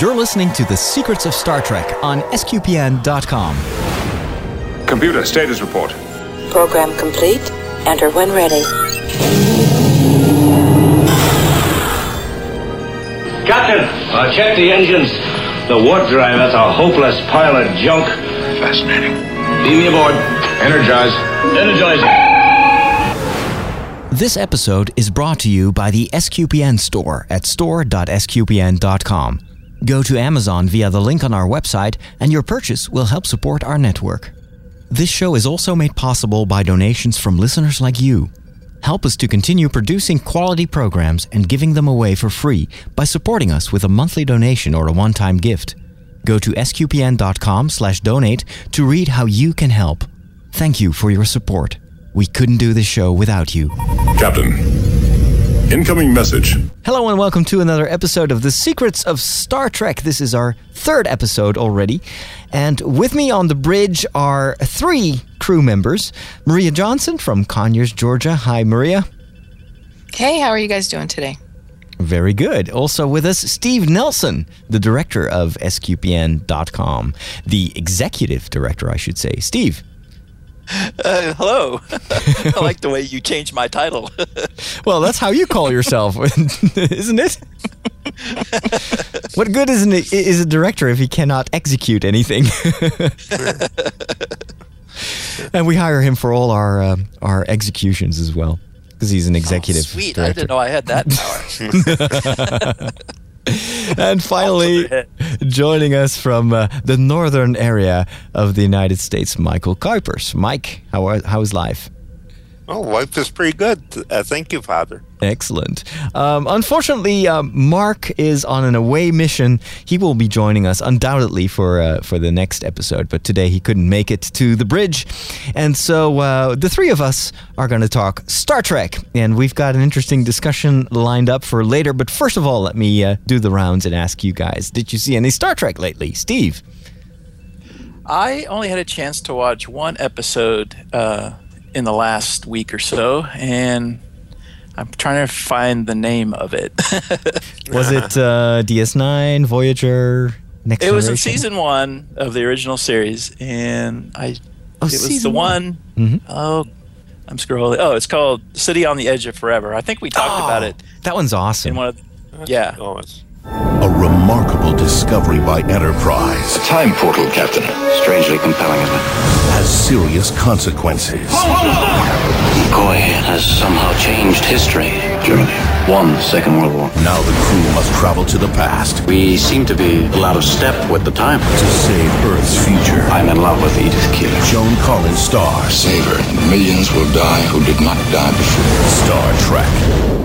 You're listening to The Secrets of Star Trek on SQPN.com. Computer, status report. Program complete. Enter when ready. Captain, uh, check the engines. The warp drive, that's a hopeless pile of junk. Fascinating. Beam me aboard. Energize. Energizing. This episode is brought to you by the SQPN store at store.sqpn.com. Go to Amazon via the link on our website, and your purchase will help support our network. This show is also made possible by donations from listeners like you. Help us to continue producing quality programs and giving them away for free by supporting us with a monthly donation or a one-time gift. Go to sqpn.com/donate to read how you can help. Thank you for your support. We couldn't do this show without you. Captain. Incoming message. Hello and welcome to another episode of The Secrets of Star Trek. This is our third episode already. And with me on the bridge are three crew members Maria Johnson from Conyers, Georgia. Hi, Maria. Hey, how are you guys doing today? Very good. Also with us, Steve Nelson, the director of SQPN.com, the executive director, I should say. Steve. Uh, hello. I like the way you changed my title. Well, that's how you call yourself, isn't it? what good is, an, is a director if he cannot execute anything? and we hire him for all our uh, our executions as well because he's an executive. Oh, sweet. director. I didn't know I had that power. And finally, joining us from uh, the northern area of the United States, Michael Kuipers. Mike, how are, how is life? Oh, life is pretty good. Uh, thank you, Father. Excellent. Um, unfortunately, um, Mark is on an away mission. He will be joining us undoubtedly for uh, for the next episode, but today he couldn't make it to the bridge, and so uh, the three of us are going to talk Star Trek, and we've got an interesting discussion lined up for later. But first of all, let me uh, do the rounds and ask you guys: Did you see any Star Trek lately, Steve? I only had a chance to watch one episode uh, in the last week or so, and I'm trying to find the name of it. Was it uh, DS9, Voyager, Next it was in season one of the original series, and I Oh, it was the season one Mhm. oh, I'm scrolling. Oh, it's called City on the Edge of Forever. I think we talked about it That one's awesome. in one of. Yeah, Oh, it's A remarkable discovery by Enterprise A Time portal, Captain. Strangely compelling, isn't it? has serious consequences. McCoy has somehow changed history. Germany won the Second World War. Now the crew must travel to the past We seem to be a lot of step with the time. to save Earth's future. I'm in love with Edith Keeler. Joan Collins stars Save her, and millions will die who did not die before. Star Trek.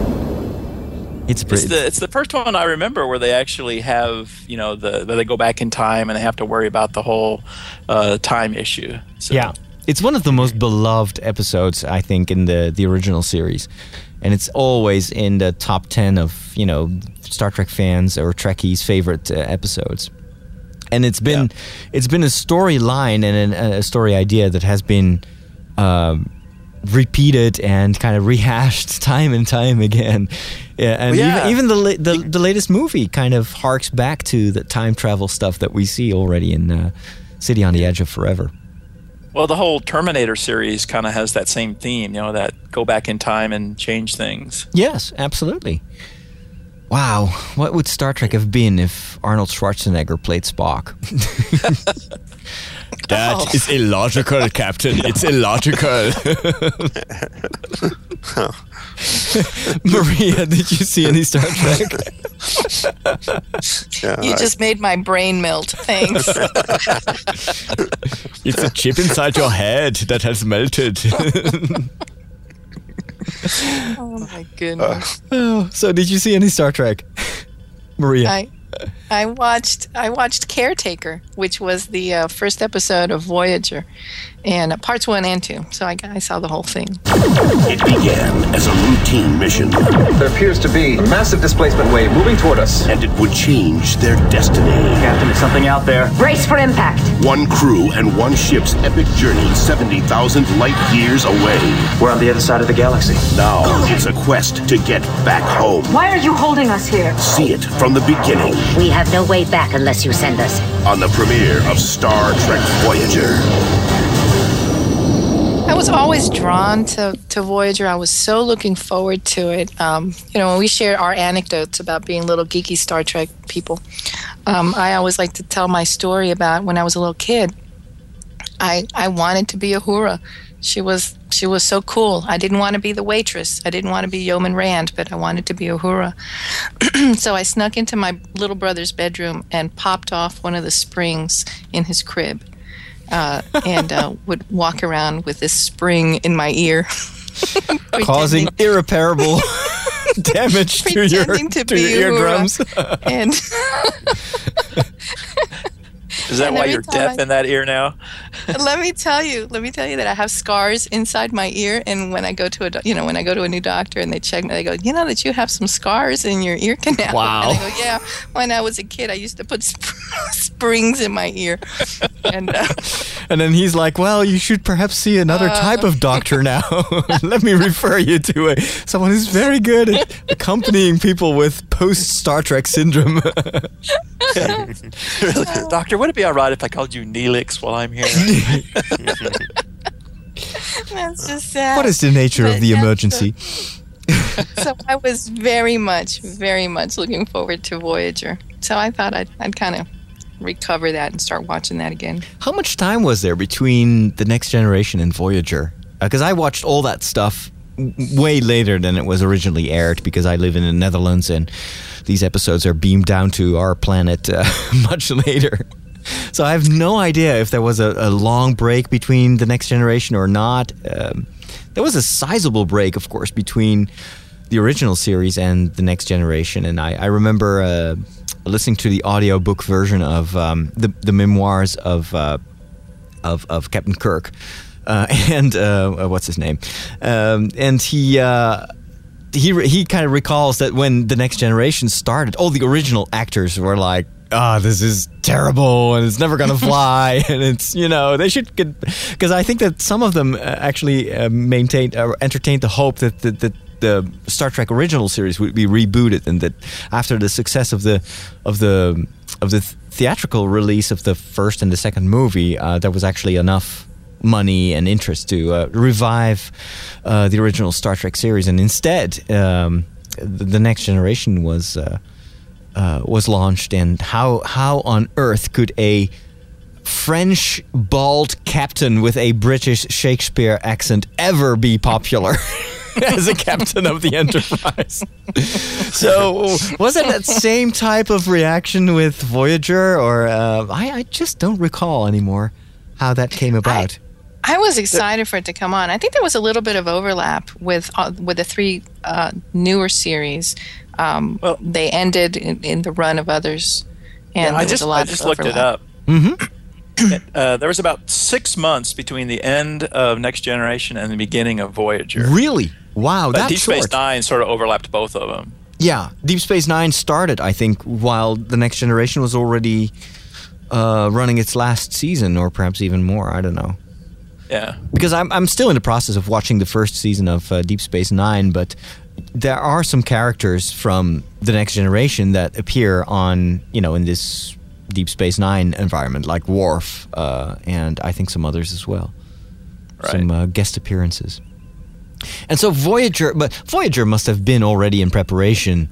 It's it's the it's the first one I remember where they actually have you know the where they go back in time and they have to worry about the whole uh, time issue. So, Yeah, it's one of the most beloved episodes I think in the the original series, and it's always in the top ten of you know Star Trek fans or Trekkies' favorite uh, episodes. And it's been it's been a storyline and an, a story idea that has been um, repeated and kind of rehashed time and time again. Yeah, and yeah. even even the, the the latest movie kind of harks back to the time travel stuff that we see already in uh, City on the Edge of Forever. Well, the whole Terminator series kind of has that same theme, you know, that go back in time and change things. Yes, absolutely. Wow, what would Star Trek have been if Arnold Schwarzenegger played Spock? That oh. is illogical, Captain. It's illogical. Maria, did you see any Star Trek? yeah, You I- just made my brain melt. Thanks. It's a chip inside your head that has melted. oh my goodness. oh, so, did you see any Star Trek, Maria? I I watched I watched Caretaker, which was the uh, first episode of Voyager, and uh, parts one and two. So I, I saw the whole thing. It began as a routine mission, There appears to be a massive displacement wave moving toward us. and it would change their destiny. Captain, is something out there? Brace for impact. One crew and one ship's epic journey 70,000 light years away. We're on the other side of the galaxy. Now it's a quest to get back home. Why are you holding us here? See it from the beginning. We have no way back unless you send us. On the premiere of Star Trek Voyager. I was always drawn to, to Voyager. I was so looking forward to it. Um, you know, when we share our anecdotes about being little geeky Star Trek people, um, I always like to tell my story about when I was a little kid. I I wanted to be Uhura. She was she was so cool. I didn't want to be the waitress. I didn't want to be Yeoman Rand, but I wanted to be Uhura. so I snuck into my little brother's bedroom and popped off one of the springs in his crib uh, and uh, would walk around with this spring in my ear, causing irreparable damage to your pretending to, to your eardrums. And Is that And why you're deaf I- in that ear now? let me tell you, let me tell you that I have scars inside my ear, and when I go to a, do- you know, when I go to a new doctor and they check me, they go, you know that you have some scars in your ear canal. Wow. And I go, yeah. When I was a kid, I used to put sp- springs in my ear, and uh, And then he's like, "Well, you should perhaps see another Uh. type of doctor now. Let me refer you to a, someone who's very good at accompanying people with post Star Trek syndrome." Doctor, would it be all right if I called you Neelix while I'm here? that's just sad. what is the nature of the yeah, so- emergency? so I was very much, very much looking forward to Voyager. So I thought I'd, I'd kind of recover that and start watching that again. How much time was there between the Next Generation and Voyager? Because I watched all that stuff way later than it was originally aired because I live in the Netherlands and these episodes are beamed down to our planet uh, much later. So I have no idea if there was a, a long break between the Next Generation or not. Um, there was a sizable break, of course, between the original series and the Next Generation, and I, I remember uh, listening to the audiobook version of um, the the memoirs of uh, of, of Captain Kirk. Uh, and uh, what's his name? Um, and he uh, he he kind of recalls that when the next generation started, all the original actors were like, "Ah, this is terrible, and it's never gonna fly, and it's you know they should get." Because I think that some of them uh, actually uh, maintained or entertained the hope that that. that the Star Trek original series would be rebooted, and that after the success of the of the of the theatrical release of the first and the second movie, uh, there was actually enough money and interest to uh, revive uh, the original Star Trek series, and instead, um, the, the next generation was uh, was launched. And how how on earth could a French bald captain with a British Shakespeare accent ever be popular? as a captain of the Enterprise. so, was it that same type of reaction with Voyager, or uh, I, I just don't recall anymore how that came about. I was excited for it to come on. I think there was a little bit of overlap with uh, with the three uh, newer series. Um, Well- they ended in, in the run of others, and Yeah, there I was just a lot I of just looked it overlap. up. Mm-hmm. Uh, there was about six months between the end of Next Generation and the beginning of Voyager. Really? Wow, But that's Deep Space short. Nine sort of overlapped both of them. Yeah, Deep Space Nine started, I think, while the Next Generation was already uh, running its last season, or perhaps even more. I don't know. Yeah. because I'm, I'm still in the process of watching the first season of uh, Deep Space Nine, but there are some characters from the next generation that appear on, you know, in this Deep Space Nine environment, like Worf, uh, and I think some others as well. Some uh, guest appearances. And so Voyager, but Voyager must have been already in preparation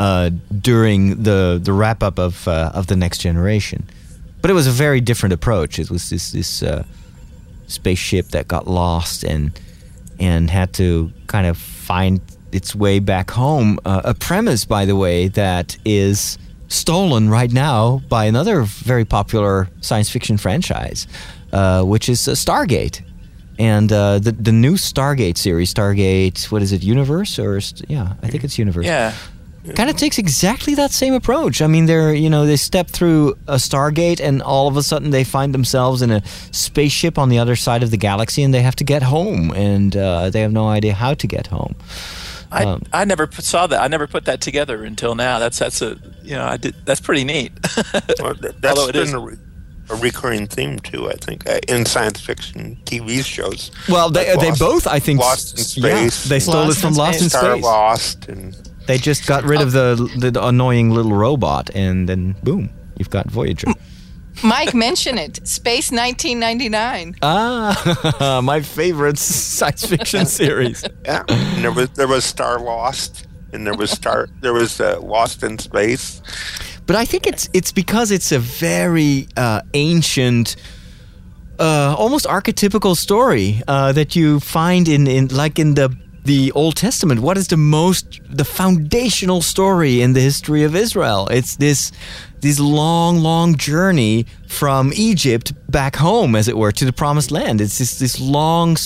uh, during the the wrap up of uh, of the next generation, but it was a very different approach. It was this this uh, spaceship that got lost and and had to kind of find its way back home. Uh, a premise, by the way, that is stolen right now by another very popular science fiction franchise, uh, which is uh, Stargate. And uh, the the new Stargate series, Stargate, what is it, Universe or st- yeah, I think it's Universe Yeah. kind of takes exactly that same approach. I mean, they're you know they step through a Stargate and all of a sudden they find themselves in a spaceship on the other side of the galaxy and they have to get home and uh, they have no idea how to get home. I, Um, I never put, saw that. I never put that together until now. That's that's a you know I did that's pretty neat. Well, th- that's Although it been is- a, re- a recurring theme too. I think uh, in science fiction TV shows. Well, they Like they Lost- both I think Lost in yeah, Space. they stole Lost it from in Lost in Space. Star Space. Lost and They just got rid of the, the annoying little robot, and then boom, you've got Voyager. Mike mentioned it. Space 1999. Ah, my favorite science fiction series. Yeah, and there was there was Star Lost, and there was Star there was uh, Lost in Space. But I think it's it's because it's a very uh, ancient, uh, almost archetypical story uh, that you find in, in like in the the Old Testament. What is the most the foundational story in the history of Israel? It's this this long, long journey from Egypt back home, as it were, to the Promised Land. It's this this long.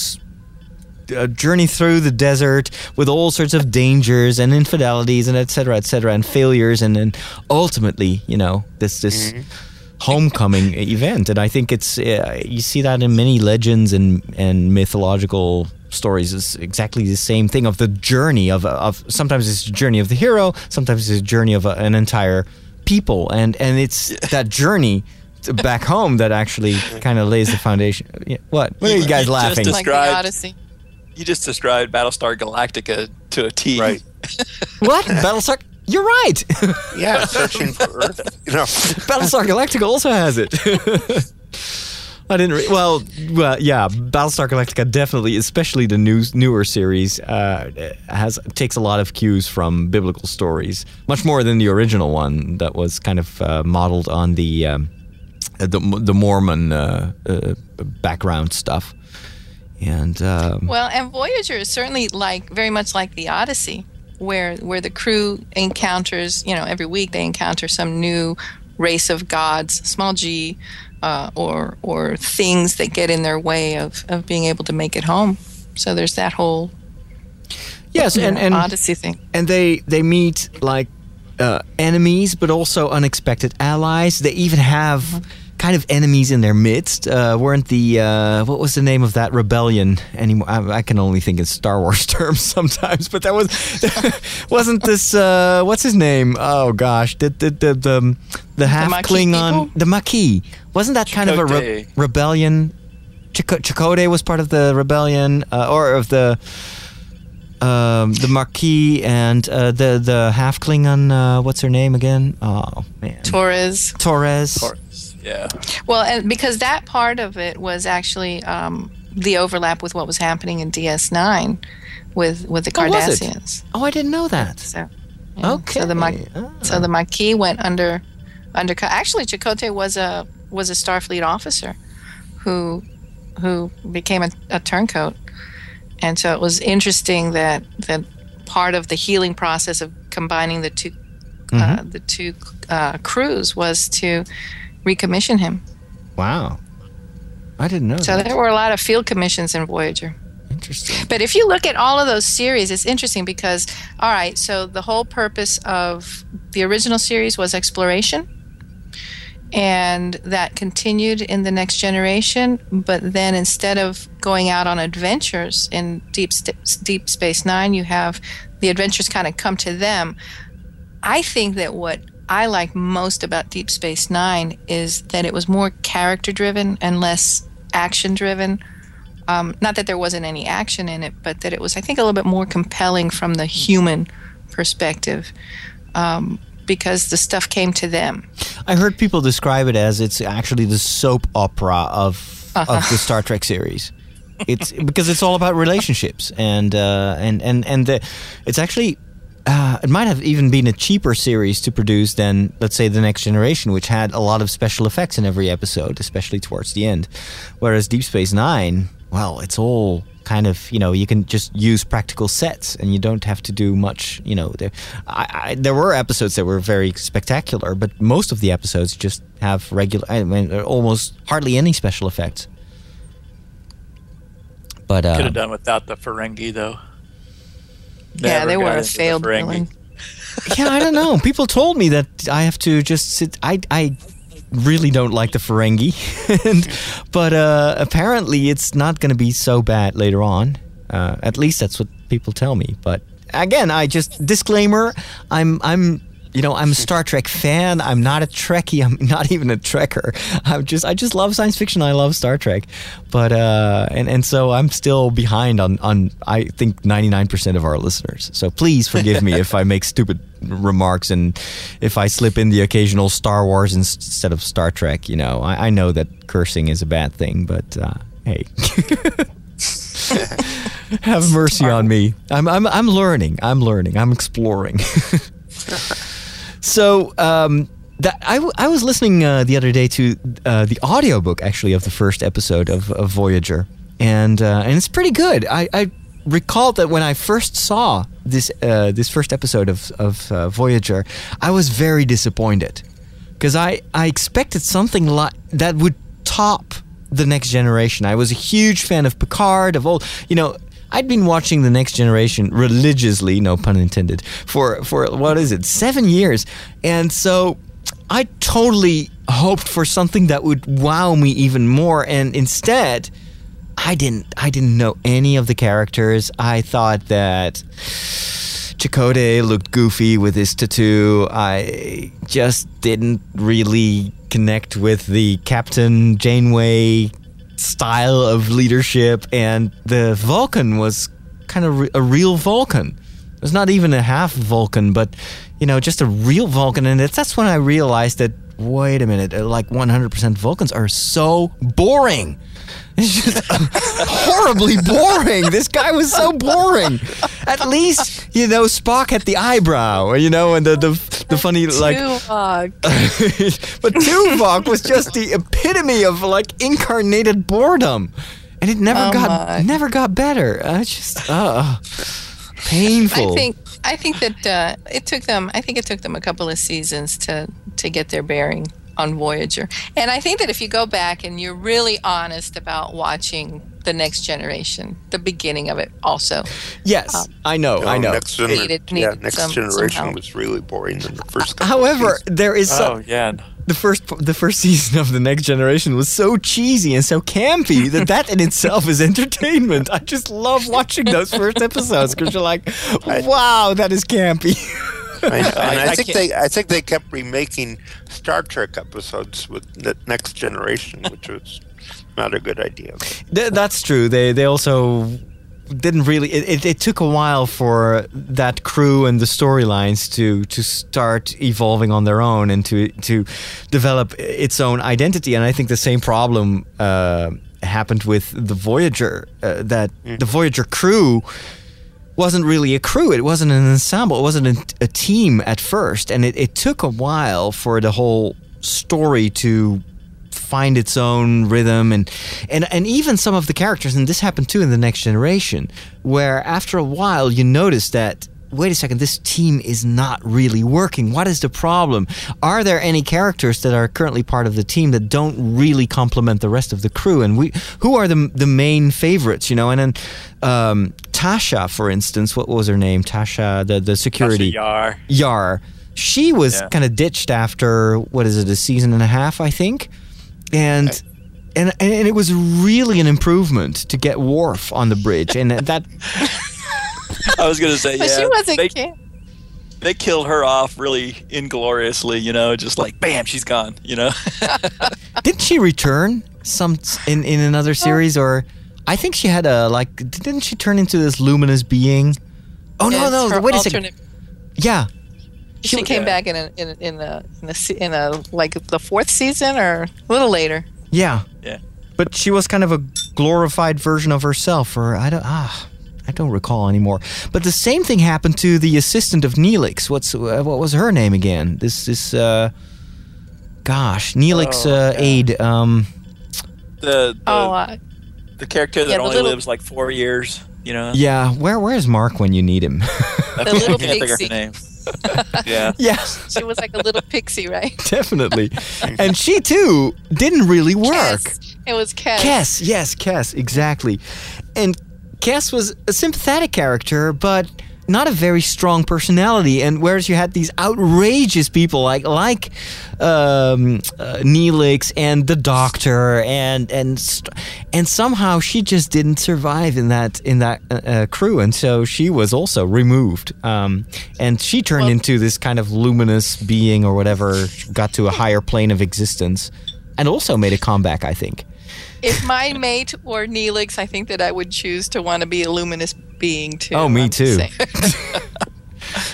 Uh, journey through the desert with all sorts of dangers and infidelities and etc etc and failures and then ultimately you know this this mm-hmm homecoming event and i think it's uh, you see that in many legends and and mythological stories is exactly the same thing of the journey of of sometimes it's the journey of the hero sometimes it's the journey of a, an entire people and and it's that journey back home that actually kind of lays the foundation what what are you guys laughing just described, like Odyssey. you just described battlestar galactica to a t right what battlestar you're right. yeah, searching for Earth. You know, Battlestar Galactica also has it. I didn't. Re- well, well, yeah. Battlestar Galactica definitely, especially the new newer series, uh, has takes a lot of cues from biblical stories, much more than the original one that was kind of uh, modeled on the um, the, the Mormon uh, uh background stuff. And um, well, and Voyager is certainly like very much like the Odyssey where where the crew encounters, you know, every week they encounter some new race of gods, small g, uh, or or things that get in their way of, of being able to make it home. So there's that whole yes, and, know, and Odyssey thing. And they they meet like uh, enemies, but also unexpected allies. They even have. Mm-hmm kind of enemies in their midst. Uh, weren't the uh, what was the name of that rebellion anymore? I, I, can only think in Star Wars terms sometimes, but that was wasn't this uh, what's his name? Oh gosh, the the the the, the half the Klingon, people? the Maquis. Wasn't that Chakotay. kind of a re- rebellion? Ch- Chakotay was part of the rebellion, uh, or of the. Um, the Maquis and uh, the the half Klingon. Uh, what's her name again? Oh man, Torres. Torres. Torres. Yeah. Well, and because that part of it was actually um, the overlap with what was happening in DS9 with with the oh, Cardassians. Oh, I didn't know that. So, yeah. okay. So the Ma- oh. so the Maquis went under under. Actually, Chakotay was a was a Starfleet officer who who became a, a turncoat, and so it was interesting that that part of the healing process of combining the two uh, mm-hmm. uh, the two uh, crews was to recommission him. Wow. I didn't know so that. there were a lot of field commissions in Voyager. Interesting. But if you look at all of those series, it's interesting because, all right, so the whole purpose of the original series was exploration. And that continued in the next generation. But then instead of going out on adventures in Deep, St- Deep Space Nine, you have the adventures kind of come to them. I think that what I like most about Deep Space Nine is that it was more character driven and less action driven. Um, not that there wasn't any action in it, but that it was, I think, a little bit more compelling from the human perspective um, because the stuff came to them. I heard people describe it as it's actually the soap opera of uh-huh. of the Star Trek series. It's because it's all about relationships and uh, and and and the, it's actually uh, it might have even been a cheaper series to produce than, let's say, The Next Generation, which had a lot of special effects in every episode, especially towards the end. Whereas Deep Space Nine, well, it's all kind of, you know, you can just use practical sets and you don't have to do much, you know. There, I, I, there were episodes that were very spectacular, but most of the episodes just have regular, I mean, almost hardly any special effects. But uh, could have done without the Ferengi, though yeah, they were a failed villain. yeah, I don't know. People told me that I have to just sit. I I really don't like the Ferengi, and, but uh, apparently it's not going to be so bad later on. Uh, at least that's what people tell me. But again, I just disclaimer. I'm I'm You know, I'm a Star Trek fan. I'm not a Trekkie. I'm not even a Trekker. I'm just I just love science fiction. I love Star Trek, but uh, and and so I'm still behind on on I think 99% of our listeners. So please forgive me if I make stupid remarks and if I slip in the occasional Star Wars instead of Star Trek. You know, I, I know that cursing is a bad thing, but uh, hey. Have mercy on me. I'm, I'm, I'm learning. I'm learning. I'm exploring. so, um, that I, was listening uh, the other day to uh, the audiobook actually of the first episode of, of Voyager, and uh, and it's pretty good. I, I recalled that when I first saw this uh, this first episode of of uh, Voyager, I was very disappointed because I I expected something like that would top the next generation. I was a huge fan of Picard of all you know. I'd been watching the Next Generation religiously, no pun intended, for for what is it, seven years, and so I totally hoped for something that would wow me even more, and instead, I didn't. I didn't know any of the characters. I thought that Chakotay looked goofy with his tattoo. I just didn't really connect with the Captain Janeway style of leadership, and the Vulcan was kind of re- a real Vulcan. It was not even a half Vulcan, but you know, just a real Vulcan, and that's when I realized that. Wait a minute, uh, like 100% Vulcans are so boring. It's just horribly boring. This guy was so boring. At least, you know, Spock had the eyebrow, you know, and the the, the funny like. Tuvok. but Tuvok was just the epitome of like incarnated boredom, and it never Oh got my. never got better. It's just uh, painful. I think I think that uh, it took them. I think it took them a couple of seasons to to get their bearing on Voyager. And I think that if you go back and you're really honest about watching the Next Generation, the beginning of it, also. yes, um, I know, I know. Next, gener- Needed- yeah, next some- some generation help. was really boring in the first. couple However, seasons. there is some, Oh yeah. the first the first season of the Next Generation was so cheesy and so campy that that in itself is entertainment. I just love watching those first episodes because you're like, wow, that is campy. I, and I, I think can't- they, I think they kept remaking Star Trek episodes with the Next Generation, which was not a good idea. Th- that's true. They they also didn't really. It, it, it took a while for that crew and the storylines to to start evolving on their own and to to develop its own identity. And I think the same problem uh, happened with the Voyager. Uh, that the Voyager crew wasn't really a crew. It wasn't an ensemble. It wasn't a, a team at first, and it, it took a while for the whole story to find its own rhythm. And and and even some of the characters and this happened too in the next generation where after a while you notice that wait a second this team is not really working. What is the problem? Are there any characters that are currently part of the team that don't really complement the rest of the crew? And we who are the the main favorites you know? And then um, Tasha for instance what was her name Tasha the the security Yar. Yar. She was Yeah. kind of ditched after what is it, a season and a half, I think, and. And, and it was really an improvement to get Worf on the bridge, and that I was gonna say But yeah. she wasn't. they, camp- they killed her off really ingloriously, you know, just like bam, she's gone, you know. didn't she return some in in another series, or I think she had a like didn't she turn into this luminous being? Oh no Yes, no! her Wait a second. Yeah, She came yeah. back in a in a, in a in a in a like the fourth season or a little later. yeah, yeah. but she was kind of a glorified version of herself, or I don't ah. I don't recall anymore. But the same thing happened to the assistant of Neelix. What's uh, what was her name again? This this uh, gosh, Neelix Oh, uh, yeah. aid. Um, The the, oh, uh, the character that yeah, the only little- lives like four years, you know. yeah, where where's Mark when you need him? The can't- little I can't think of her pixie. name. yeah. yeah, she was like a little pixie, right? definitely. and she too didn't really work. Kes. It was Kes. Kes, yes, Kes, exactly. And Kes was a sympathetic character, but not a very strong personality. And whereas you had these outrageous people like like um, uh, Neelix and the Doctor, and and st- and somehow she just didn't survive in that in that uh, uh, crew, and so she was also removed. Um, and she turned into this kind of luminous being or whatever, got to a higher plane of existence, and also made a comeback. I think. If my mate were Neelix, I think that I would choose to want to be a luminous being too. Oh, me I'm too.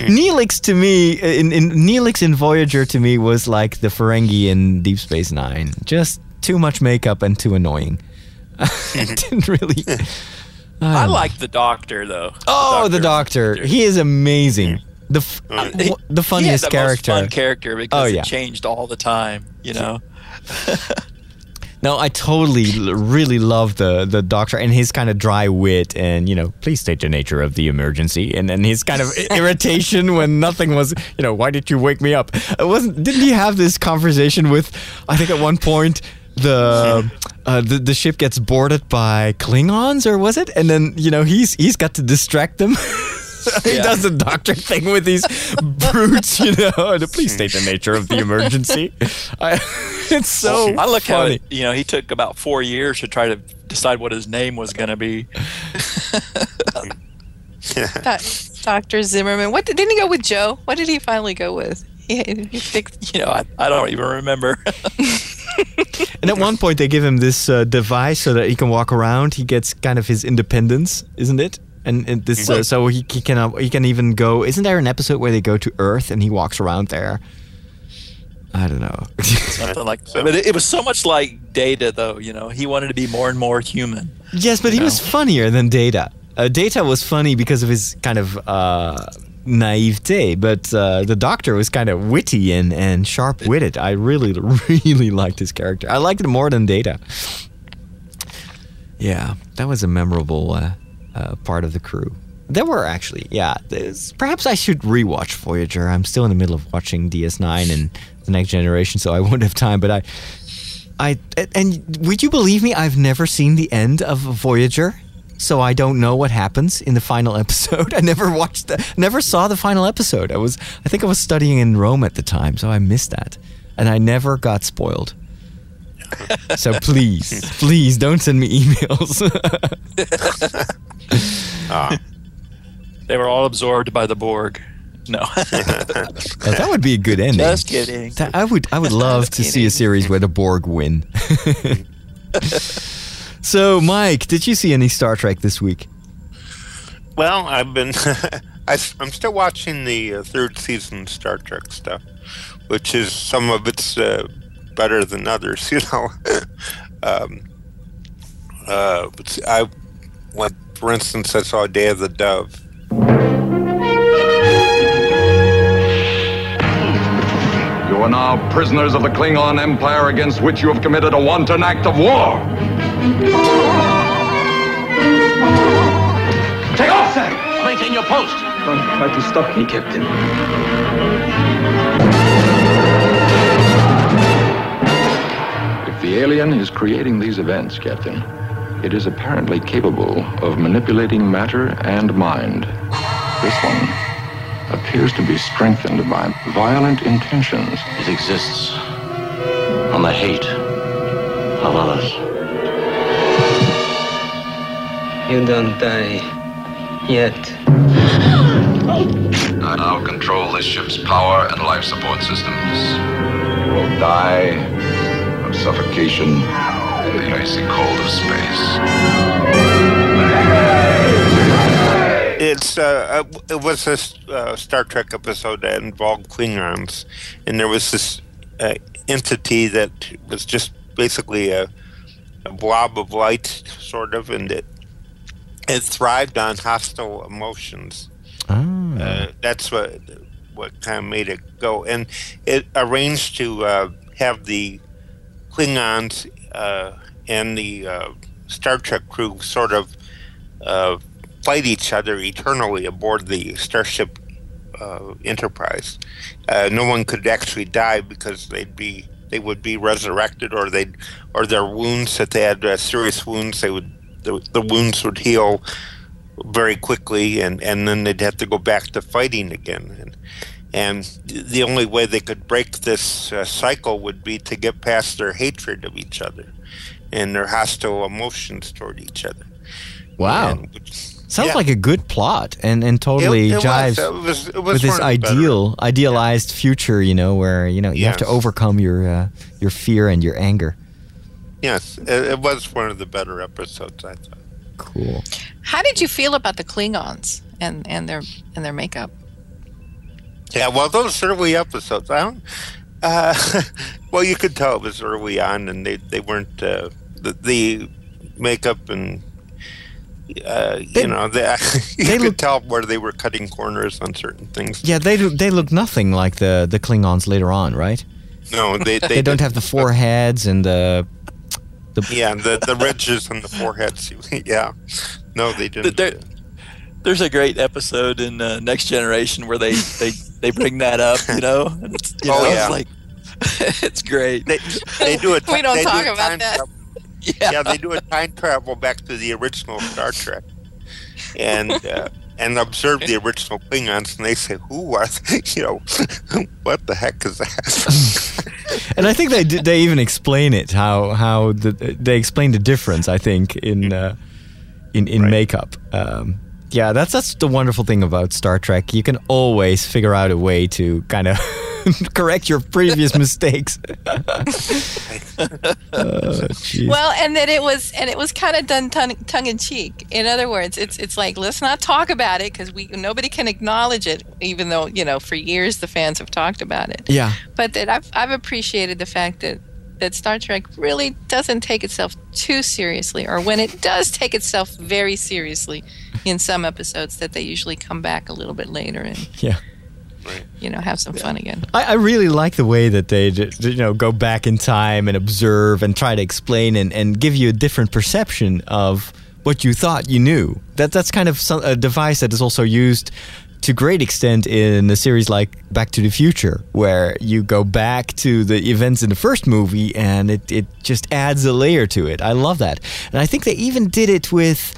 Neelix to me, in, in Neelix in Voyager to me was like the Ferengi in Deep Space Nine. Just too much makeup and too annoying. Didn't really. I like the Doctor though. Oh, the Doctor. He is amazing. The f- uh, w- the He funniest had the character. Most fun character because Oh, yeah. it changed all the time. You know. No, I totally really love the the doctor and his kind of dry wit and you know, please state the nature of the emergency and then his kind of irritation when nothing was, you know, why did you wake me up? It wasn't didn't he have this conversation with I think at one point the uh, the the ship gets boarded by Klingons or was it? And then, you know, he's he's got to distract them. he Yeah. does the doctor thing with these brutes, you know. and Please state the nature of the emergency. I, it's so I look how funny. it, you know he took about four years to try to decide what his name was going to be. Dr. Zimmerman. What did, didn't he go with Joe? What did he finally go with? He, he picked, You know, I, I don't even remember. And at one point, they give him this uh, device so that he can walk around. He gets kind of his independence, isn't it? And, and this, uh, so he, he can uh, he can even go. Isn't there an episode where they go to Earth and he walks around there? I don't know. Something like that. But it, it was so much like Data, though. You know, he wanted to be more and more human. yes, but he No. was funnier than Data. Uh, Data was funny because of his kind of uh, naivete, but uh, the Doctor was kind of witty and, and sharp witted. I really, really liked his character. I liked it more than Data. Yeah, that was a memorable uh, part of the crew. There were actually, yeah. Perhaps I should rewatch Voyager. I'm still in the middle of watching DS9 and the Next Generation, so I won't have time. But I, I, and would you believe me? I've never seen the end of Voyager, so I don't know what happens in the final episode. I never watched, the, never saw the final episode. I was, I think I was studying in Rome at the time, so I missed that, and I never got spoiled. So please, please don't send me emails. Ah. They were all absorbed by the Borg. No. Yeah, that would be a good ending. Just kidding. That- I would I would love to see a series where the Borg win. so, Mike, did you see any Star Trek this week? Well, I've been. I, am still watching the uh, third season Star Trek stuff, which is some of it's uh, better than others. You know, um, uh, I went, for instance, I saw Day of the Dove. You are now prisoners of the Klingon Empire against which you have committed a wanton act of war. Take off, sir! Maintain your post! Don't try to stop me, Captain. The alien is creating these events, Captain, it is apparently capable of manipulating matter and mind. This one appears to be strengthened by violent intentions. It exists on the hate of others. You don't die yet. I now control this ship's power and life support systems. You will die of suffocation in the icy cold of space. It's uh, uh, it was this uh, Star Trek episode that involved Klingons, and there was this uh, entity that was just basically a, a blob of light, sort of, and it it thrived on hostile emotions. Uh, that's what what kind of made it go, and it arranged to uh, have the Klingons uh, and the uh, Star Trek crew sort of uh, fight each other eternally aboard the Starship uh, Enterprise. Uh, no one could actually die because they'd be they would be resurrected, or they or their wounds that they had uh, serious wounds they would the, the wounds would heal very quickly, and, and then they'd have to go back to fighting again. And, and the only way they could break this uh, cycle would be to get past their hatred of each other and their hostile emotions toward each other. Wow. And which- Sounds yeah. like a good plot and, and totally It- it was. jives It was- it was with this one of the better ideal idealized future, you know, where you know you have to overcome your uh, your fear and your anger. Yes, it, it was one of the better episodes, I thought. Cool. How did you feel about the Klingons and, and their and their makeup? Yeah, well, those early episodes, I don't. Uh, well, you could tell it was early on, and they they weren't uh, the, the makeup and. Uh, you know, they, you could tell where they were cutting corners on certain things. Yeah, they do, they look nothing like the the Klingons later on, right? No, they They, they, don't have the foreheads and the Yeah, the the ridges on the foreheads. yeah, no, they didn't. There, there's a great episode in uh, Next Generation where they, they, they bring that up, you know? And it's, you Oh, know, yeah. it's like, it's great. They, they do it. We don't they do talk a about that. travel- Yeah. they do a time travel back to the original Star Trek, and uh, and observe the original Klingons, and they say, "Who are they? you know? what the heck is that?" and I think they did- they even explain it how how the, they explain the difference. I think in uh, in in makeup. Um, yeah, that's that's the wonderful thing about Star Trek. You can always figure out a way to kind of correct your previous mistakes. Oh. Well, and that it was and it was kind of done tongue, tongue in cheek. In other words, it's it's like let's not talk about it because we nobody can acknowledge it, even though you know for years the fans have talked about it. yeah. But that I've I've appreciated the fact that that Star Trek really doesn't take itself too seriously, or when it does take itself very seriously in some episodes, that they usually come back a little bit later and Yeah. you know have some fun again. I, I really like the way that they j- j- you know go back in time and observe and try to explain and, and give you a different perception of what you thought you knew. That that's kind of some, a device that is also used to great extent in a series like Back to the Future, where you go back to the events in the first movie and it, it just adds a layer to it. I love that, and I think they even did it with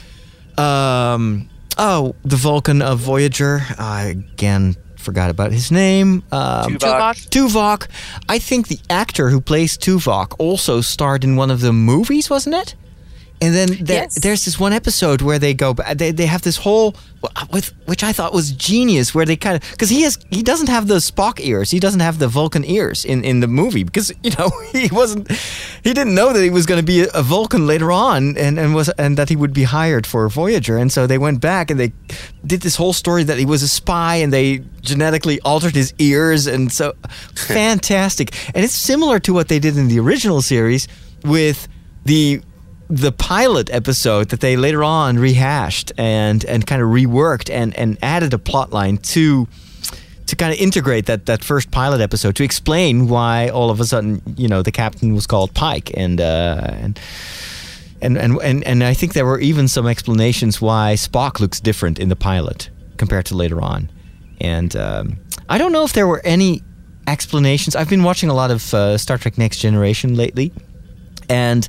um oh the Vulcan of Voyager. I again forgot about his name. Um, Tuvok. Tuvok. I think the actor who plays Tuvok also starred in one of the movies, wasn't it? And then there, Yes. there's this one episode where they go, ba- they they have this whole, with which I thought was genius, where they kind of because he has he doesn't have the Spock ears, he doesn't have the Vulcan ears in in the movie because you know he wasn't he didn't know that he was going to be a, a Vulcan later on and and was and that he would be hired for Voyager, and so they went back and they did this whole story that he was a spy and they genetically altered his ears and so fantastic, and it's similar to what they did in the original series with the the pilot episode that they later on rehashed and and kind of reworked and and added a plot line to to kind of integrate that that first pilot episode to explain why all of a sudden you know the captain was called Pike and uh, and. And, and, and, and I think there were even some explanations why Spock looks different in the pilot compared to later on. And um, I don't know if there were any explanations. I've been watching a lot of uh, Star Trek Next Generation lately, and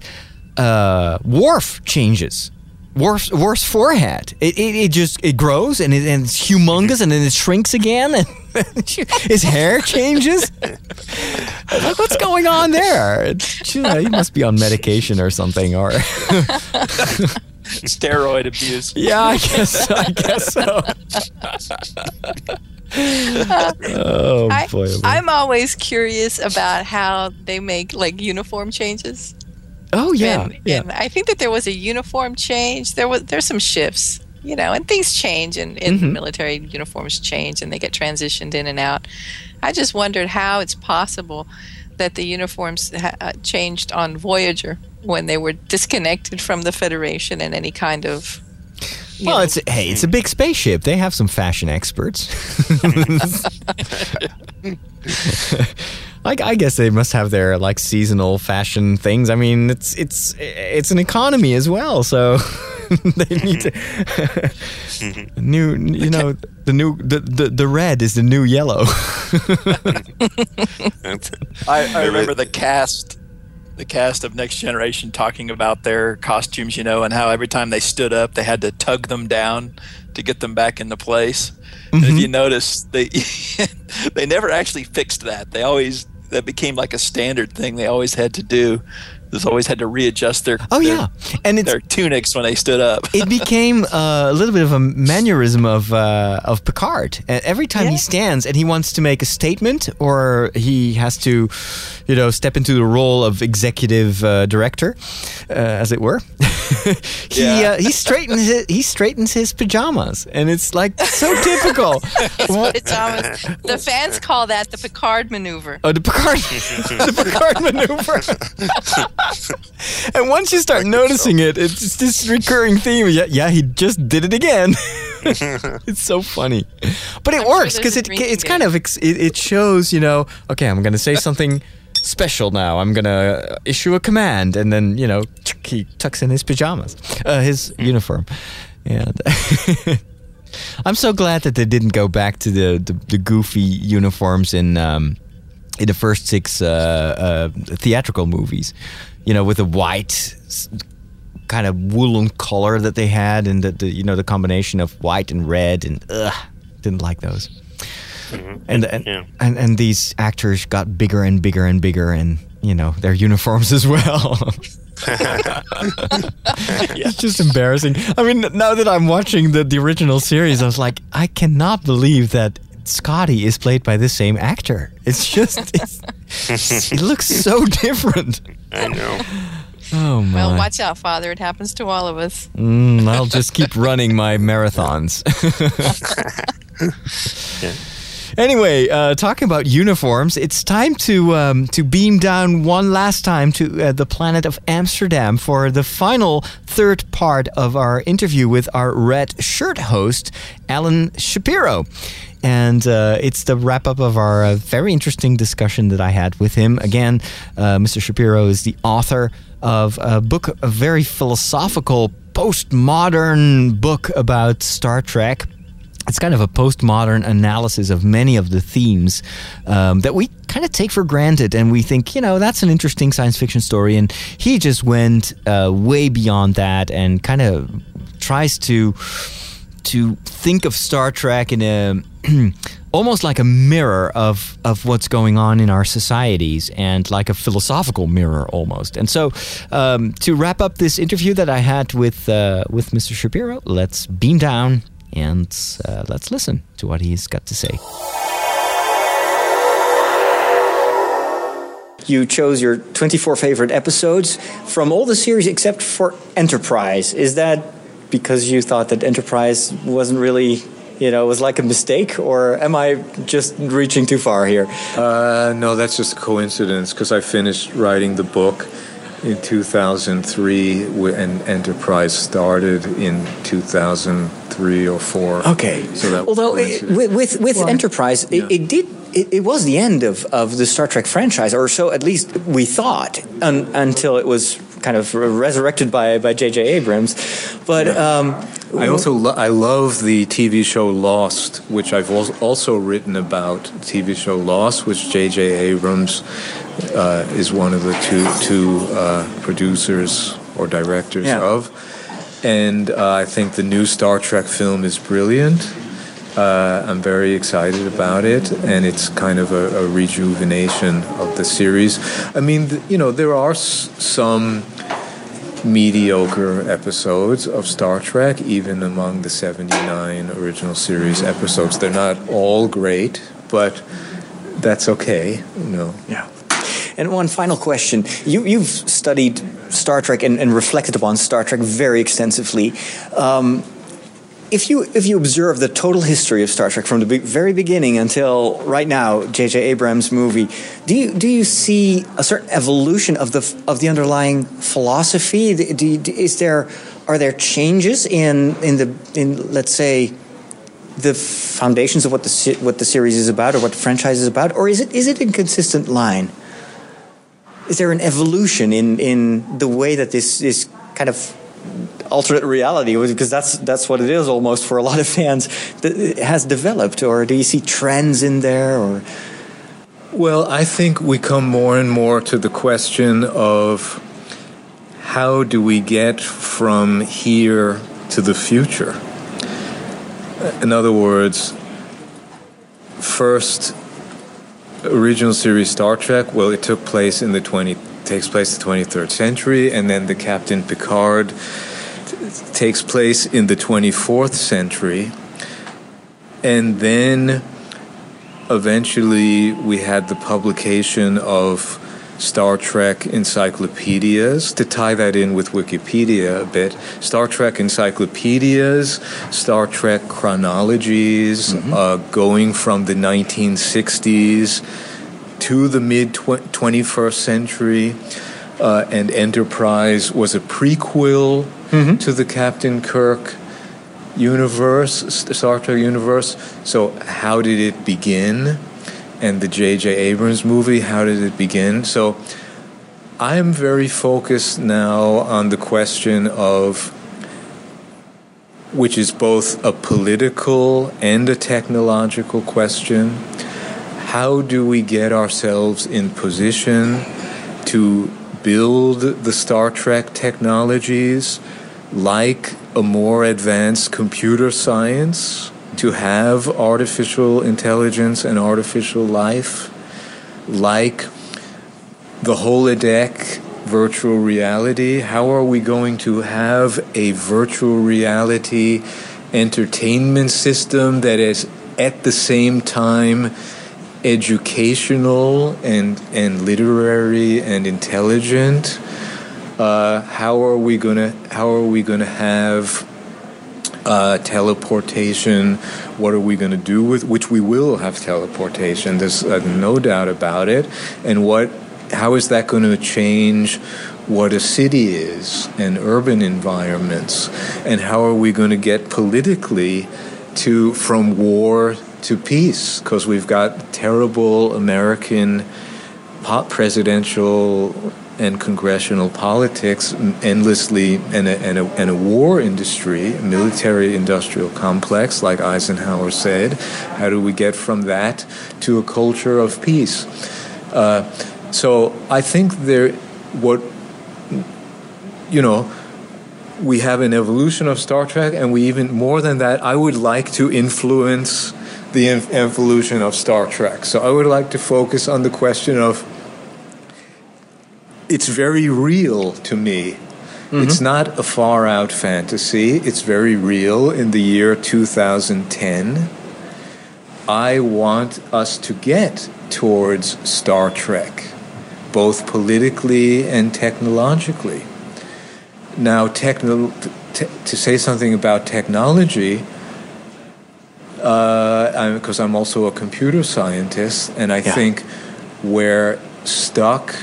uh, Worf changes. Worf's, Worf's forehead. It, it, it just it grows and, it, and it's humongous and then it shrinks again and his hair changes. like what's going on there? It- you know, he must be on medication or something or Steroid abuse. yeah, I guess I guess so. oh I, boy, oh boy. I'm always curious about how they make like uniform changes. Oh yeah, and, yeah. and I think that there was a uniform change. There was there's some shifts, you know, and things change, and, and Mhm. military uniforms change, and they get transitioned in and out. I just wondered how it's possible that the uniforms ha- uh, changed on Voyager when they were disconnected from the Federation and any kind of. you Well, know, it's hey, it's a big spaceship. They have some fashion experts. like I guess they must have their like seasonal fashion things. I mean, it's it's it's an economy as well, so they need to new. You know, the new the, the the red is the new yellow. I, I remember the cast the cast of Next Generation talking about their costumes, you know, and how every time they stood up, they had to tug them down to get them back into place. And if mm-hmm. you notice, they they never actually fixed that. They always that became like a standard thing they always had to do. They always had to readjust their Oh, their- yeah. And it's- their tunics when they stood up. it became uh, a little bit of a mannerism of uh, of Picard. And every time he stands and he wants to make a statement or he has to, you know, step into the role of executive uh, director, uh, as it were, he Yeah. uh, he straightens his, he straightens his pajamas, and it's like so typical. Pajamas. The fans call that the Picard maneuver. Oh, the Picard, the Picard maneuver. and once you start noticing it, it's this recurring theme. Yeah, yeah, he just did it again. it's so funny, but it I'm works because there's a it drinking it's kind of it, it shows you know. Okay, I'm gonna say something special now. I'm gonna issue a command, and then you know he tucks in his pajamas, uh, his uniform, and. I'm so glad that they didn't go back to the, the, the goofy uniforms in um, in the first six uh, uh, theatrical movies. You know, with the white kind of woolen color that they had, and the, the you know the combination of white and red, and ugh, didn't like those. And and, Yeah. and and these actors got bigger and bigger and bigger, and you know their uniforms as well. It's just embarrassing. I mean, now that I'm watching the, the original series, I was like, I cannot believe that Scotty is played by the same actor. It's just, it's, it looks so different. I know. Oh my! Well, watch out, Father. It happens to all of us. Mm, I'll just keep running my marathons. Anyway, uh, talking about uniforms, it's time to um, to beam down one last time to uh, the planet of Amsterdam for the final third part of our interview with our red shirt host, Alan Shapiro. And uh, it's the wrap up of our uh, very interesting discussion that I had with him. Again, uh, Mr. Shapiro is the author of a book, a very philosophical, postmodern book about Star Trek it's kind of a postmodern analysis of many of the themes um, that we kind of take for granted and we think you know that's an interesting science fiction story and he just went uh, way beyond that and kind of tries to to think of Star Trek in a almost like a mirror of of what's going on in our societies and like a philosophical mirror almost. And so, um, to wrap up this interview that I had with uh, with Mr. Shapiro, let's beam down and uh, let's listen to what he's got to say. You chose your 24 favorite episodes from all the series except for Enterprise. Is that because you thought that Enterprise wasn't really, you know, was like a mistake, or am I just reaching too far here? Uh, no, that's just a coincidence because I finished writing the book in 2003 wi- and Enterprise started in 2003 or 4. Okay. So that Although it, with with, with Enterprise, it, it did. It, it was the end of, of the Star Trek franchise, or so at least we thought, un, until it was kind of resurrected by by J.J. Abrams. But um, I also lo- I love the TV show Lost, which I've also written about. TV show Lost, which J.J. Abrams uh, is one of the two two uh, producers or directors Yeah. of, and uh, I think the new Star Trek film is brilliant. Uh, I'm very excited about it, and it's kind of a, a rejuvenation of the series. I mean, th- you know, there are s- some mediocre episodes of Star Trek, even among the 79 original series episodes. They're not all great, but that's okay, you know. Yeah. And one final question. You, you've studied Star Trek and, and reflected upon Star Trek very extensively. Um, if you if you observe the total history of Star Trek from the very beginning until right now, J.J. Abrams' movie, do you do you see a certain evolution of the of the underlying philosophy? Do, do- is there are there changes in in the in let's say the foundations of what the what the series is about or what the franchise is about, or is it is it a consistent line? Is there an evolution in in the way that this is kind of alternate reality because that's that's what it is almost for a lot of fans that has developed or do you see trends in there or Well, I think we come more and more to the question of how do we get from here to the future? In other words, first original series Star Trek, well, it took place in the 20 takes place the 23rd century, and then the Captain Picard takes place in the 24th century, and then eventually we had the publication of Star Trek encyclopedias. To tie that in with Wikipedia a bit, Star Trek encyclopedias, Star Trek chronologies, Mm-hmm. uh, going from the 1960s to the mid 21st century. Uh, and Enterprise was a prequel Mm-hmm. to the Captain Kirk universe, Star Trek universe. So, how did it begin? And the J.J. Abrams movie, how did it begin? So, I am very focused now on the question of which is both a political and a technological question. How do we get ourselves in position to build the Star Trek technologies like a more advanced computer science to have artificial intelligence and artificial life, like the holodeck virtual reality? How are we going to have a virtual reality entertainment system that is at the same time educational and, and literary and intelligent? Uh, how are we gonna How are we gonna have uh, teleportation? What are we gonna do with which we will have teleportation? There's uh, no doubt about it. And what? How is that going to change what a city is and urban environments? And how are we going to get politically to from war to peace? Because we've got terrible American presidential and congressional politics endlessly and a, and, a, and a war industry, military industrial complex, like Eisenhower said. How do we get from that to a culture of peace? Uh, so I think there, what, you know, we have an evolution of Star Trek, and we even more than that, I would like to influence the evolution of Star Trek. So I would like to focus on the question of it's very real to me. Mm-hmm. It's not a far out fantasy. It's very real in the year 2010. I want us to get towards Star Trek, both politically and technologically. Now, techno- t- to say something about technology, Uh, because I'm also a computer scientist, and I think we're stuck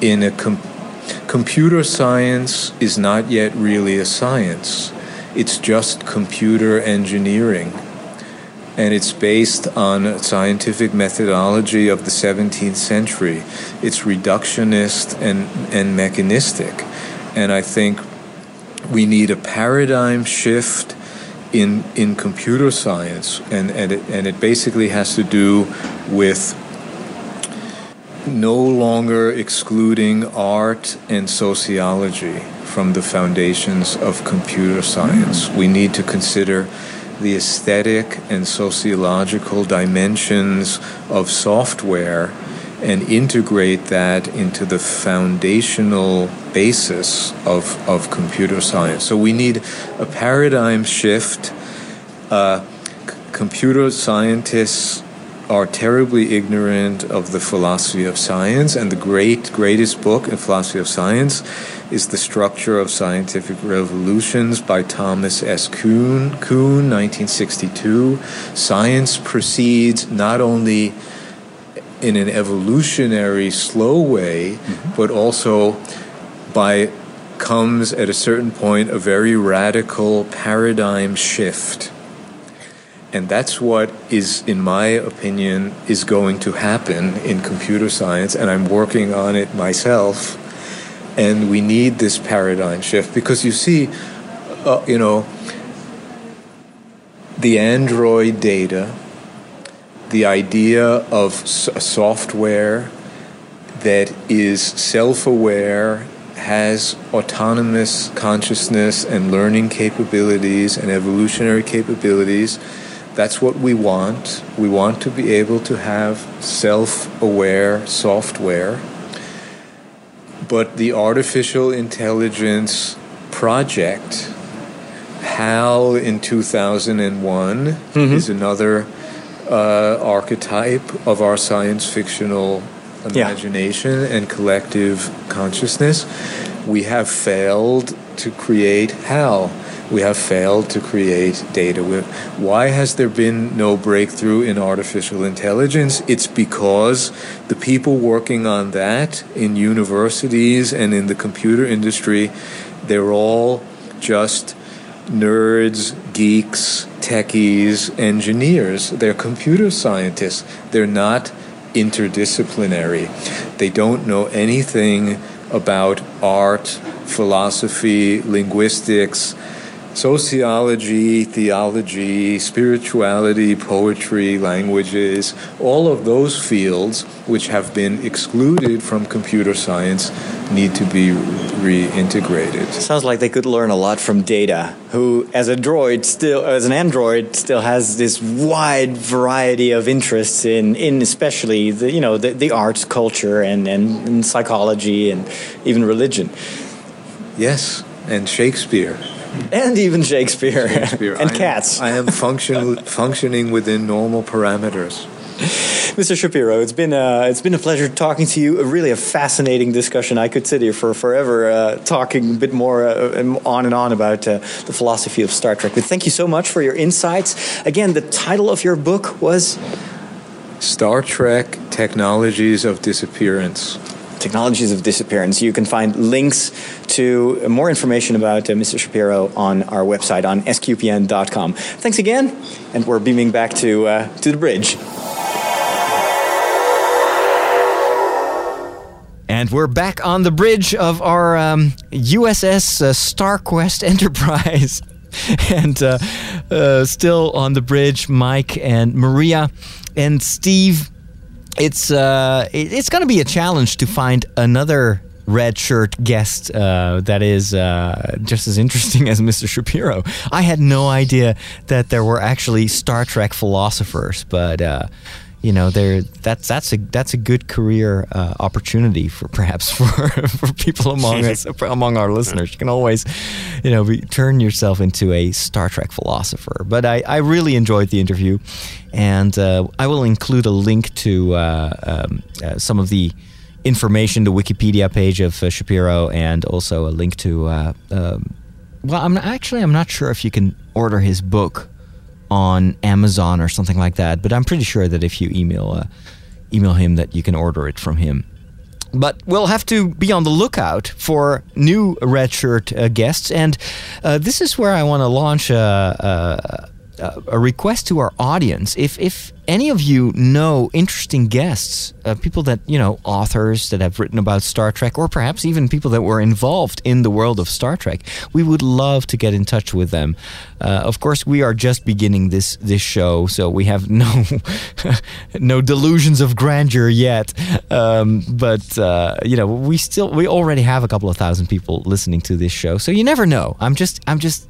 in a com- computer science is not yet really a science. It's just computer engineering. And it's based on a scientific methodology of the 17th century. It's reductionist and, and mechanistic. And I think we need a paradigm shift in, in computer science. And, and, it, and it basically has to do with no longer excluding art and sociology from the foundations of computer science. Mm-hmm. We need to consider the aesthetic and sociological dimensions of software and integrate that into the foundational basis of, of computer science. So we need a paradigm shift. Uh, c- computer scientists are terribly ignorant of the philosophy of science, and the great, greatest book in philosophy of science is The Structure of Scientific Revolutions by Thomas S. Kuhn, Kuhn 1962. Science proceeds not only in an evolutionary, slow way, but also by comes at a certain point a very radical paradigm shift. And that's what is, in my opinion, is going to happen in computer science, and I'm working on it myself. And we need this paradigm shift because you see, uh, you know, the Android Data the idea of s- software that is self aware, has autonomous consciousness and learning capabilities and evolutionary capabilities. That's what we want. We want to be able to have self aware software. But the artificial intelligence project, HAL in 2001, mm-hmm. is another uh, archetype of our science fictional Yeah. imagination and collective consciousness. We have failed to create HAL. We have failed to create Data. Why has there been no breakthrough in artificial intelligence? It's because the people working on that in universities and in the computer industry, they're all just nerds, geeks, techies, engineers. They're computer scientists. They're not interdisciplinary. They don't know anything about art, philosophy, linguistics, sociology, theology, spirituality, poetry, languages, all of those fields which have been excluded from computer science need to be reintegrated. Sounds like they could learn a lot from Data, who, as a droid, still as an android, still has this wide variety of interests in, in especially the you know the, the arts, culture, and, and, and psychology, and even religion. Yes, and Shakespeare. And even Shakespeare, Shakespeare. and I am- cats. I am function, functioning within normal parameters. Mr. Shapiro, it's been uh, it's been a pleasure talking to you. A really a fascinating discussion. I could sit here for forever uh, talking a bit more uh, on and on about uh, the philosophy of Star Trek. But thank you so much for your insights. Again, the title of your book was Star Trek Technologies of Disappearance. Technologies of Disappearance. You can find links to more information about uh, Mr. Shapiro on our website on sqpn.com. Thanks again, and we're beaming back to uh, to the bridge. And we're back on the bridge of our um, USS uh, StarQuest Enterprise. and uh, uh, still on the bridge, Mike and Maria and Steve. It's uh, it's going to be a challenge to find another red shirt guest uh, that is uh, just as interesting as Mr. Shapiro. I had no idea that there were actually Star Trek philosophers, but uh, you know, there that's that's a that's a good career uh, opportunity for perhaps for for people among us among our listeners. You can always, you know, be, turn yourself into a Star Trek philosopher. But I, I really enjoyed the interview, and uh, I will include a link to uh, um, uh, some of the information, the Wikipedia page of uh, Shapiro, and also a link to. Uh, um, well, I'm actually I'm not sure if you can order his book on Amazon or something like that, but I'm pretty sure that if you email uh, email him, that you can order it from him. But we'll have to be on the lookout for new red shirt uh, guests, and uh, this is where I want to launch a, a, a request to our audience. If if any of you know interesting guests, uh, people that you know, authors that have written about Star Trek, or perhaps even people that were involved in the world of Star Trek, we would love to get in touch with them. Uh, of course, we are just beginning this this show, so we have no no delusions of grandeur yet. Um, but uh, you know, we still we already have a couple of thousand people listening to this show, so you never know. I'm just I'm just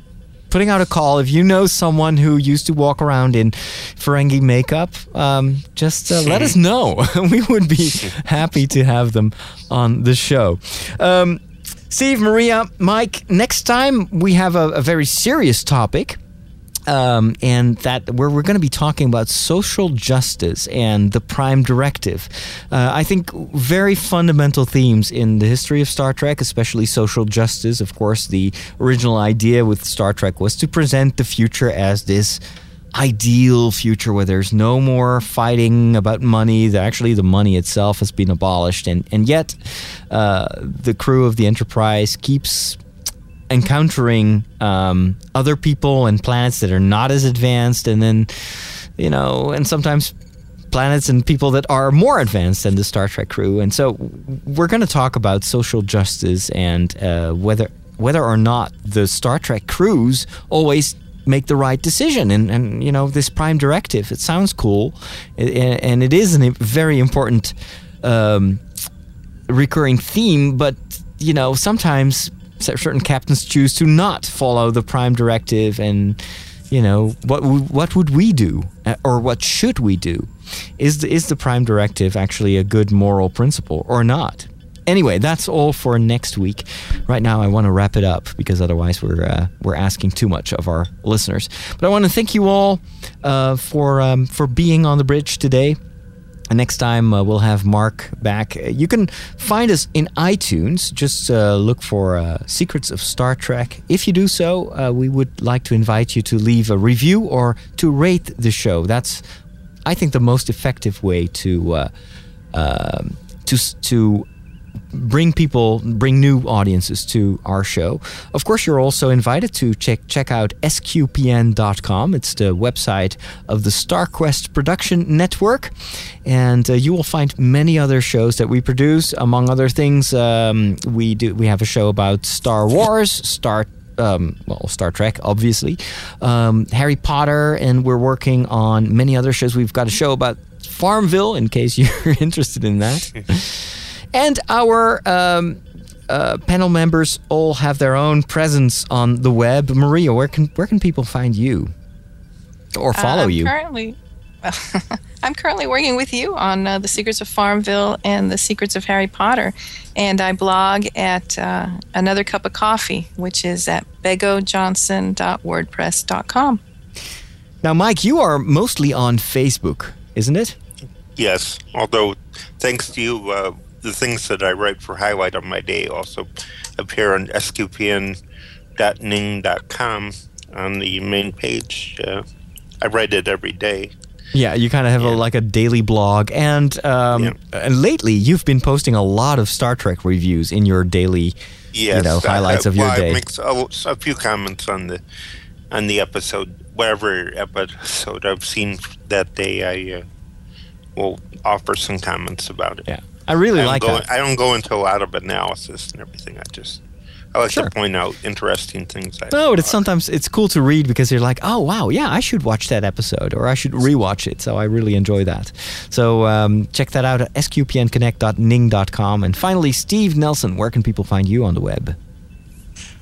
putting out a call. If you know someone who used to walk around in Ferengi makeup, um, just uh, let us know. we would be happy to have them on the show. Um, Steve, Maria, Mike, next time we have a, a very serious topic. Um, and that where we're going to be talking about social justice and the Prime Directive. Uh, I think very fundamental themes in the history of Star Trek, especially social justice. Of course, the original idea with Star Trek was to present the future as this ideal future where there's no more fighting about money. That actually the money itself has been abolished, and and yet uh, the crew of the Enterprise keeps encountering um, other people and planets that are not as advanced, and then you know, and sometimes planets and people that are more advanced than the Star Trek crew. And so we're going to talk about social justice and uh, whether whether or not the Star Trek crews always make the right decision. And, and you know, this prime directive, it sounds cool, and it is a very important um, recurring theme, but, you know, sometimes certain captains choose to not follow the prime directive and you know what what would we do uh, or what should we do? Is the, is the prime directive actually a good moral principle or not? Anyway that's all for next week. Right now i want to wrap it up because otherwise we're uh, we're asking too much of our listeners. But i want to thank you all uh, for um, for being on the bridge today Next time uh, we'll have Mark back. You can find us in iTunes. Just uh, look for uh, Secrets of Star Trek. If you do so, uh, we would like to invite you to leave a review or to rate the show. That's, I think, the most effective way to uh, um, to to bring people, bring new audiences to our show. Of course, you're also invited to check check out sqpn.com. It's the website of the StarQuest production network, and uh, you will find many other shows that we produce. Among other things, um, we do we have a show about Star Wars, Star um, well, Star Trek, obviously, um, Harry Potter, and we're working on many other shows. We've got a show about Farmville, in case you're interested in that. And our um, uh, panel members all have their own presence on the web. Maria, where can where can people find you or uh, follow uh, you? Currently, I'm currently working with you on uh, the Secrets of Farmville and the Secrets of Harry Potter, and I blog at uh, Another Cup of Coffee, which is at begojohnson.wordpress.com. Now, Mike, you are mostly on Facebook, isn't it? Yes, although thanks to you, uh, the things that I write for Highlight on my day also appear on sqpn.ning.com on the main page. Uh, I write it every day. Yeah, you kind of have yeah. a, like a daily blog, and um, yeah. and lately you've been posting a lot of Star Trek reviews in your daily, yes, you know, highlights of your well, day. I make a, a, few comments on the on the episode, whatever episode I've seen that day. I uh, will offer some comments about it. Yeah. I really I like go, that. I don't go into a lot of analysis and everything. I just I like sure. to point out interesting things. I no, but it's sometimes it's cool to read because you're like, oh wow, yeah, I should watch that episode or I should rewatch it. So I really enjoy that. So um, check that out at sqpnconnect.ning.com. And finally, Steve Nelson, where can people find you on the web?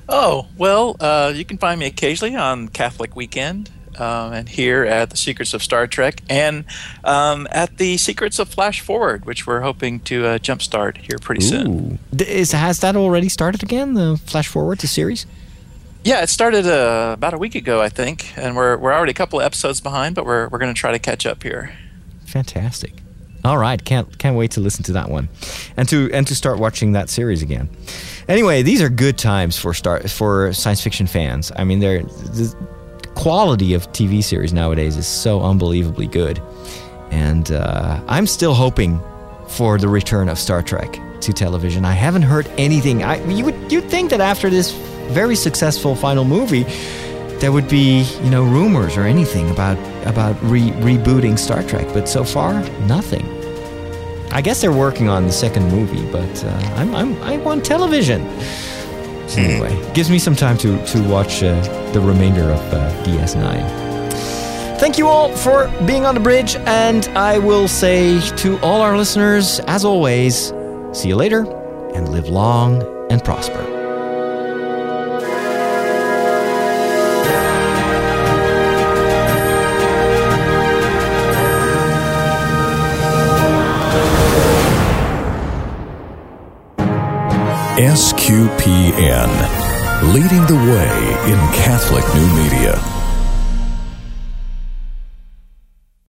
Oh well, uh, you can find me occasionally on Catholic Weekend um, and here at the Secrets of Star Trek, and um, at the Secrets of Flash Forward, which we're hoping to uh, jumpstart here pretty Ooh. soon. Is has that already started again? The Flash Forward, the series? Yeah, it started uh, about a week ago, I think, and we're we're already a couple of episodes behind, but we're we're going to try to catch up here. Fantastic. All right, can't can't wait to listen to that one, and to and to start watching that series again. Anyway, these are good times for start for science fiction fans. I mean, they're quality of TV series nowadays is so unbelievably good. And uh, I'm still hoping for the return of Star Trek to television. I haven't heard anything. I, you would you'd think that after this very successful final movie, there would be you know rumors or anything about about re- rebooting Star Trek, but so far nothing. I guess they're working on the second movie, but uh, I'm, I'm I want television. Anyway, gives me some time to to watch uh, the remainder of uh, DS9. Thank you all for being on the bridge, and I will say to all our listeners, as always, see you later, and live long and prosper. SQPN, leading the way in Catholic new media.